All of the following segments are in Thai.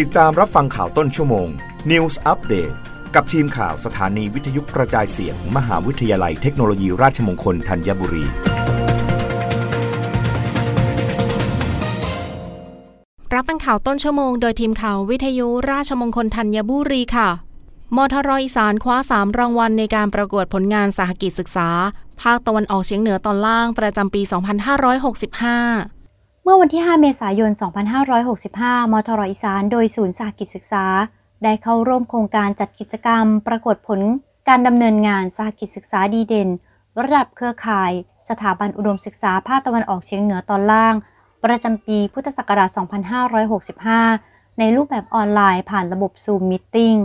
ติดตามรับฟังข่าวต้นชั่วโมง News Update กับทีมข่าวสถานีวิทยุกระจายเสียงมมหาวิทยาลัยเทคโนโลยีราชมงคลธัญบุรี รับฟังข่าวต้นชั่วโมง โดยทีมข่าววิทยุราชมงคลธัญบุรีค่ะ มทรอีสานคว้า 3 รางวัลในการประกวดผลงานสหกิจศึกษา ภาคตะวันออกเฉียงเหนือตอนล่างประจำปี 2565 เมื่อวันที่ 5 เมษายน 2565 มทรอีสานโดยศูนย์สหกิจศึกษา ได้เข้าร่วมโครงการจัดกิจกรรม ประกวดผลการดำเนินงานสหกิจศึกษาดีเด่น ระดับเครือข่าย สถาบันอุดมศึกษาภาคตะวันออกเฉียงเหนือตอนล่าง ประจำปีพุทธศักราช 2565 ในรูปแบบออนไลน์ผ่านระบบ Zoom Meeting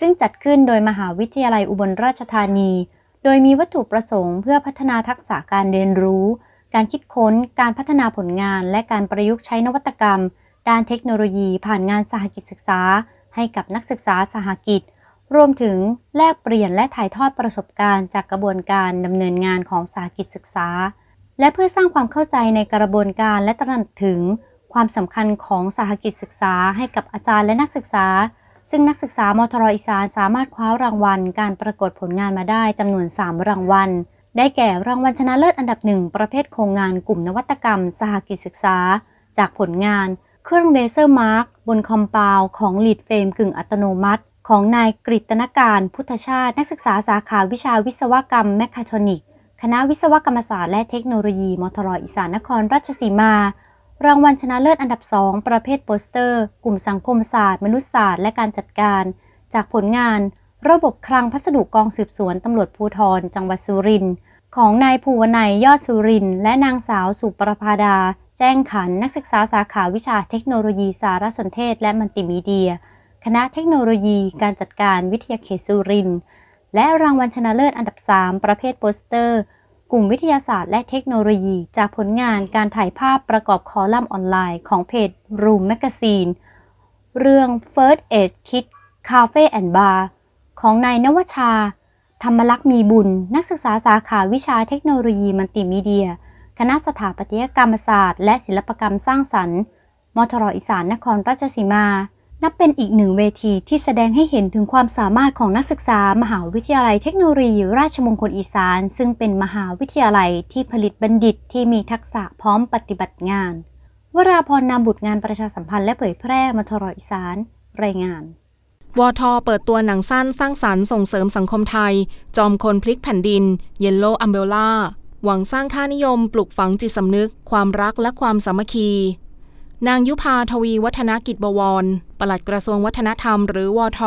ซึ่งจัดขึ้นโดยมหาวิทยาลัยอุบลราชธานี โดยมีวัตถุประสงค์เพื่อพัฒนาทักษะการเรียนรู้ การคิดค้น การพัฒนาผลงาน และการประยุกต์ใช้นวัตกรรม ด้านเทคโนโลยีผ่านงานสหกิจศึกษา ให้กับนักศึกษาสหกิจ รวมถึงแลกเปลี่ยนและถ่ายทอดประสบการณ์จากกระบวนการดำเนินงานของสหกิจศึกษา และเพื่อสร้างความเข้าใจในกระบวนการและตระหนักถึง ความสำคัญของสหกิจศึกษาให้กับอาจารย์และนักศึกษา ซึ่งนักศึกษามทรอีสานสามารถคว้ารางวัล การประกวดผลงานมาได้จำนวน 3 รางวัล ได้แก่รางวัลชนะเลิศอันดับหนึ่งประเภทโครงงานกลุ่มนวัตกรรมสหกิจศึกษา จากผลงาน เครื่อง laser mark บน compound ของ lead frame กึ่งอัตโนมัติ ของนายกฤตนการพุทธชาติ นักศึกษาสาขาวิชาวิศวกรรมเมคคาทรอนิกส์คณะวิศวกรรมศาสตร์และเทคโนโลยีมทรอีสานนครราชสีมา รางวัลชนะเลิศอันดับ2ประเภทโปสเตอร์ กลุ่มสังคมศาสตร์ มนุษยศาสตร์ และการจัดการ จากผลงาน ระบบคลังพัสดุกองสืบสวนตำรวจภูธรจังหวัดสุรินทร์ของนายภูวนัยยอดสุรินทร์และนางสาวสุประภาดา แจ้งขันนักศึกษาสาขาวิชาเทคโนโลยีสารสนเทศและมัลติมีเดีย คณะเทคโนโลยีการจัดการวิทยาเขตสุรินทร์และรางวัลชนะเลิศอันดับ 3 ประเภทโปสเตอร์ กลุ่มวิทยาศาสตร์และเทคโนโลยี จากผลงานการถ่ายภาพประกอบคอลัมน์ออนไลน์ของเพจ Room Magazine เรื่อง First Aid Kit Cafe and Bar ของนายนวชา ธรรมลักษ์มีบุญ นักศึกษาสาขาวิชาเทคโนโลยีมัลติมีเดีย คณะสถาปัตยกรรมศาสตร์ และศิลปกรรมสร้างสรรค์ มทรอีสานนครราชสีมา นับเป็นอีกหนึ่งเวทีที่แสดงให้เห็นถึงความสามารถของนักศึกษามหาวิทยาลัยเทคโนโลยีราชมงคลอีสาน ซึ่งเป็นมหาวิทยาลัยที่ผลิตบัณฑิตที่มีทักษะพร้อมปฏิบัติงาน วราพรนามบุตรงานประชาสัมพันธ์และเผยแพร่มทรอีสาน รายงาน วทเปิดตัวหนังสั้นสร้างสารรค์ส่งเสริมสังคมไทย จอมคนพลิกแผ่นดิน เยลโลอัมเบล่าหวังสร้างค่านิยมปลุกฝังจิตสำนึก ความรักและความสามัคคี นางยุพาทวีวัฒนกิจบวร ปลัดกระทรวงวัฒนธรรมหรือวท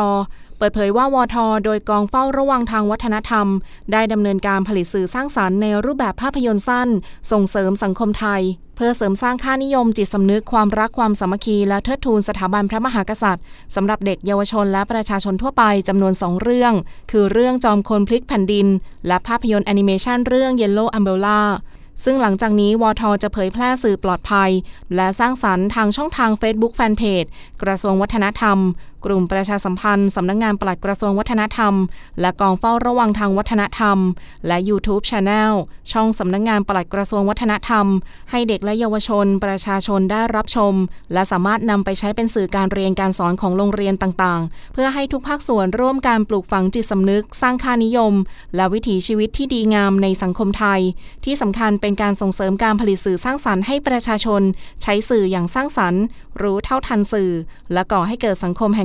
เปิดเผยว่าวท โดยกองเฝ้าระวังทางวัฒนธรรม ได้ดำเนินการผลิตสื่อสร้างสารรค์ในรูปแบบภาพยนตร์สั้น ส่งเสริมสังคมไทย เพื่อเสริมสร้างค่านิยมจิตสำนึกความรักความสามัคคี และเทิดทูนสถาบันพระมหากษัตริย์สำหรับเด็กเยาวชนและประชาชนทั่วไปจำนวน 2 เรื่อง คือเรื่องจอมคนพลิกแผ่นดิน และภาพยนตร์แอนิเมชันเรื่อง Yellow Umbrella ซึ่งหลังจากนี้วทจะเผยแพร่สื่อปลอดภัย และสร้างสรรค์ทางช่องทาง Facebook Fanpage กระทรวงวัฒนธรรมกลุ่มประชาสัมพันธ์สำนักงงานปลัดกระทรวงวัฒนธรรม และกองเฝ้าระวังทางวัฒนธรรม และ YouTube Channel ช่องสำนักงงานปลัดกระทรวงวัฒนธรรม ให้เด็กและเยาวชน ประชาชนได้รับชม และสามารถนำไปใช้เป็นสื่อการเรียนการสอนของโรงเรียนต่างๆ เพื่อให้ทุกภาคส่วนร่วมการปลูกฝังจิตสำนึก สร้างค่านิยม และวิถีชีวิตที่ดีงามในสังคมไทย ที่สำคัญเป็นการส่งเสริมการผลิตสื่อสร้างสรรค์ให้ประชาชน ใช้สื่ออย่างสร้างสรรค์ รู้เท่าทันสื่อ และก่อให้เกิดสังคมแห่